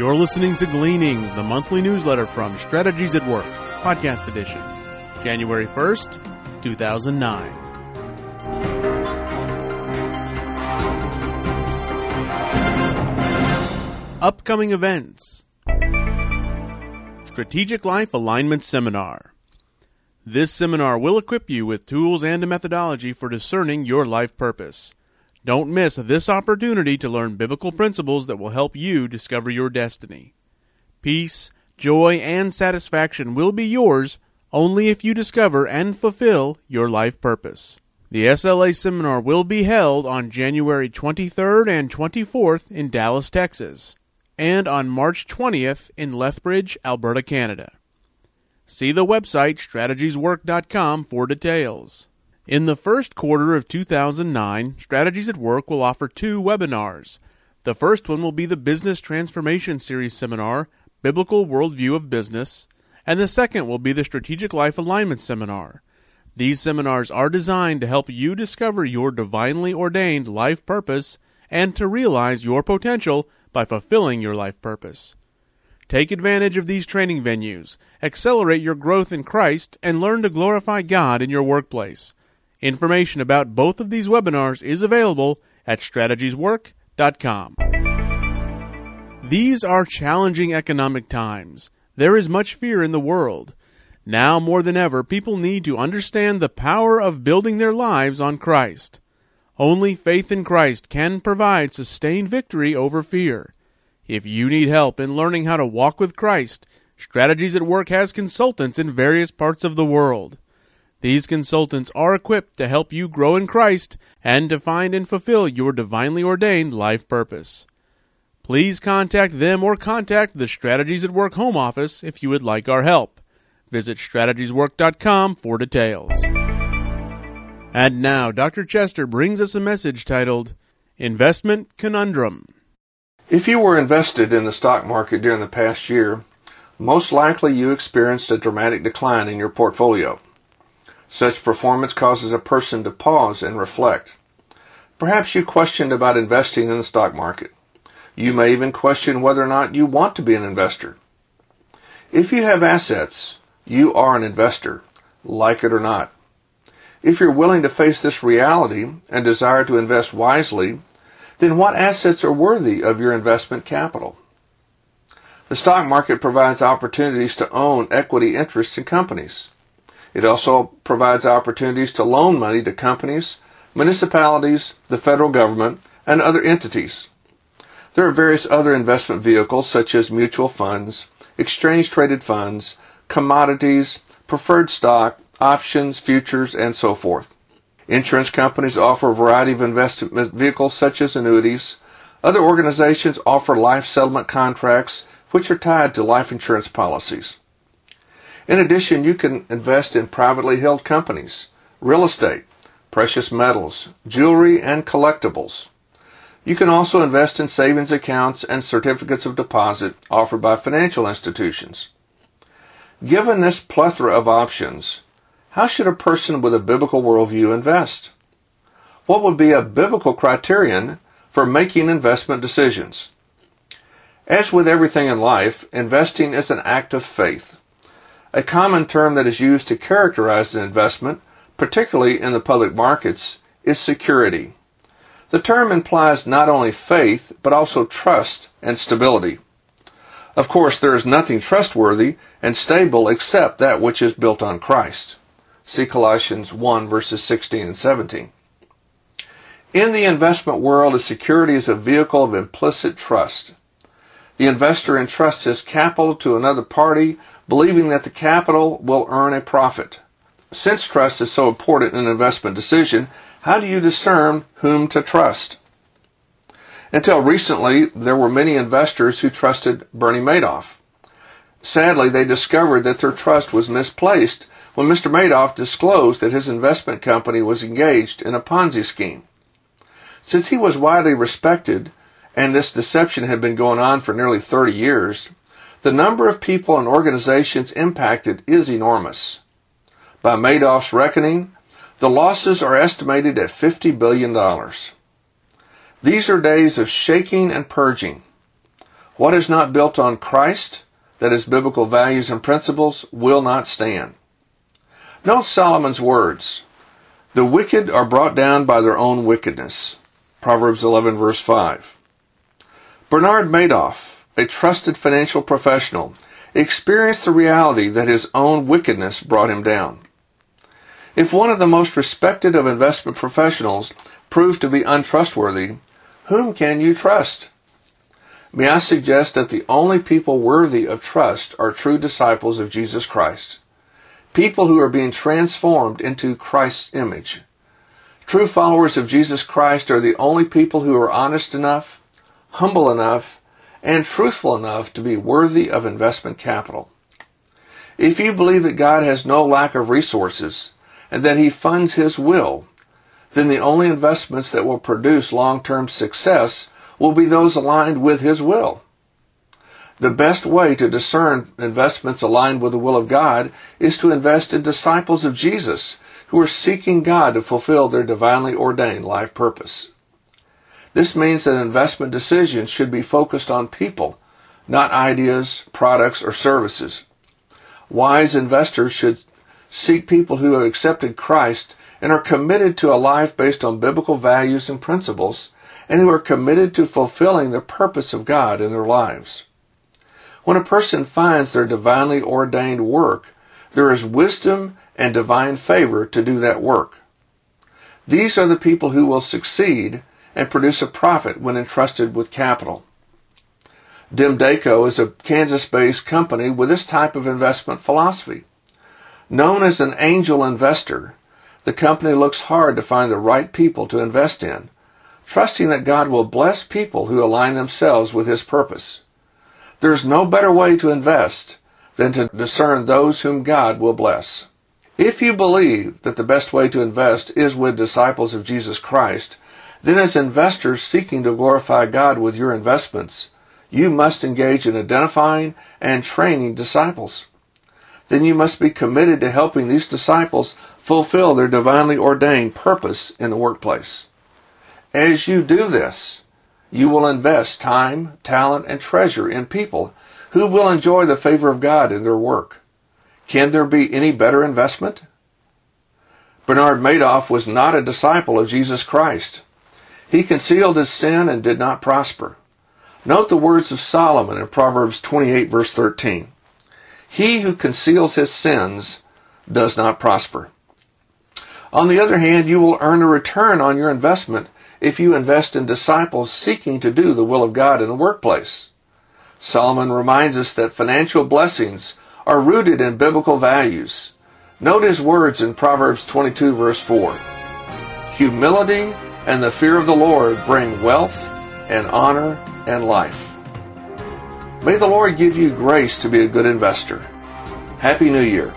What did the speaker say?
You're listening to Gleanings, the monthly newsletter from Strategies at Work, podcast edition, January 1st, 2009. Upcoming events Strategic Life Alignment Seminar. This seminar will equip you with tools and a methodology for discerning your life purpose. Don't miss this opportunity to learn biblical principles that will help you discover your destiny. Peace, joy, and satisfaction will be yours only if you discover and fulfill your life purpose. The SLA seminar will be held on January 23rd and 24th in Dallas, Texas, and on March 20th in Lethbridge, Alberta, Canada. See the website strategieswork.com for details. In the first quarter of 2009, Strategies at Work will offer two webinars. The first one will be the Business Transformation Series seminar, Biblical Worldview of Business, and the second will be the Strategic Life Alignment Seminar. These seminars are designed to help you discover your divinely ordained life purpose and to realize your potential by fulfilling your life purpose. Take advantage of these training venues, accelerate your growth in Christ, and learn to glorify God in your workplace. Information about both of these webinars is available at strategieswork.com. These are challenging economic times. There is much fear in the world. Now more than ever, people need to understand the power of building their lives on Christ. Only faith in Christ can provide sustained victory over fear. If you need help in learning how to walk with Christ, Strategies at Work has consultants in various parts of the world. These consultants are equipped to help you grow in Christ and to find and fulfill your divinely ordained life purpose. Please contact them or contact the Strategies at Work home office if you would like our help. Visit strategieswork.com for details. And now, Dr. Chester brings us a message titled Investment Conundrum. If you were invested in the stock market during the past year, most likely you experienced a dramatic decline in your portfolio. Such performance causes a person to pause and reflect. Perhaps you questioned about investing in the stock market. You may even question whether or not you want to be an investor. If you have assets, you are an investor, like it or not. If you're willing to face this reality and desire to invest wisely, then what assets are worthy of your investment capital? The stock market provides opportunities to own equity interests in companies. It also provides opportunities to loan money to companies, municipalities, the federal government, and other entities. There are various other investment vehicles such as mutual funds, exchange traded funds, commodities, preferred stock, options, futures, and so forth. Insurance companies offer a variety of investment vehicles such as annuities. Other organizations offer life settlement contracts which are tied to life insurance policies. In addition, you can invest in privately held companies, real estate, precious metals, jewelry, and collectibles. You can also invest in savings accounts and certificates of deposit offered by financial institutions. Given this plethora of options, how should a person with a biblical worldview invest? What would be a biblical criterion for making investment decisions? As with everything in life, investing is an act of faith. A common term that is used to characterize an investment, particularly in the public markets, is security. The term implies not only faith, but also trust and stability. Of course, there is nothing trustworthy and stable except that which is built on Christ. See Colossians 1 verses 16 and 17. In the investment world, a security is a vehicle of implicit trust. The investor entrusts his capital to another party believing that the capital will earn a profit. Since trust is so important in an investment decision, how do you discern whom to trust? Until recently, there were many investors who trusted Bernie Madoff. Sadly, they discovered that their trust was misplaced when Mr. Madoff disclosed that his investment company was engaged in a Ponzi scheme. Since he was widely respected, and this deception had been going on for nearly 30 years, the number of people and organizations impacted is enormous. By Madoff's reckoning, the losses are estimated at $50 billion. These are days of shaking and purging. What is not built on Christ, that is biblical values and principles, will not stand. Note Solomon's words. The wicked are brought down by their own wickedness. Proverbs 11 verse 5. Bernard Madoff, a trusted financial professional, experienced the reality that his own wickedness brought him down. If one of the most respected of investment professionals proved to be untrustworthy, whom can you trust? May I suggest that the only people worthy of trust are true disciples of Jesus Christ. People who are being transformed into Christ's image. True followers of Jesus Christ are the only people who are honest enough, humble enough, and truthful enough to be worthy of investment capital. If you believe that God has no lack of resources and that He funds His will, then the only investments that will produce long-term success will be those aligned with His will. The best way to discern investments aligned with the will of God is to invest in disciples of Jesus who are seeking God to fulfill their divinely ordained life purpose. This means that investment decisions should be focused on people, not ideas, products, or services. Wise investors should seek people who have accepted Christ and are committed to a life based on biblical values and principles, and who are committed to fulfilling the purpose of God in their lives. When a person finds their divinely ordained work, there is wisdom and divine favor to do that work. These are the people who will succeed and produce a profit when entrusted with capital. Demdaco is a Kansas-based company with this type of investment philosophy. Known as an angel investor, the company looks hard to find the right people to invest in, trusting that God will bless people who align themselves with His purpose. There is no better way to invest than to discern those whom God will bless. If you believe that the best way to invest is with disciples of Jesus Christ, then as investors seeking to glorify God with your investments, you must engage in identifying and training disciples then you must be committed to helping these disciples fulfill their divinely ordained purpose in the workplace. As you do this, you will invest time, talent, and treasure in people who will enjoy the favor of God in their work. Can there be any better investment? Bernard Madoff was not a disciple of Jesus Christ. He concealed his sin and did not prosper. Note the words of Solomon in Proverbs 28 verse 13. He who conceals his sins does not prosper. On the other hand, you will earn a return on your investment if you invest in disciples seeking to do the will of God in the workplace. Solomon reminds us that financial blessings are rooted in biblical values. Note his words in Proverbs 22 verse 4. Humility and the fear of the Lord bring wealth and honor and life. May the Lord give you grace to be a good investor. Happy New Year.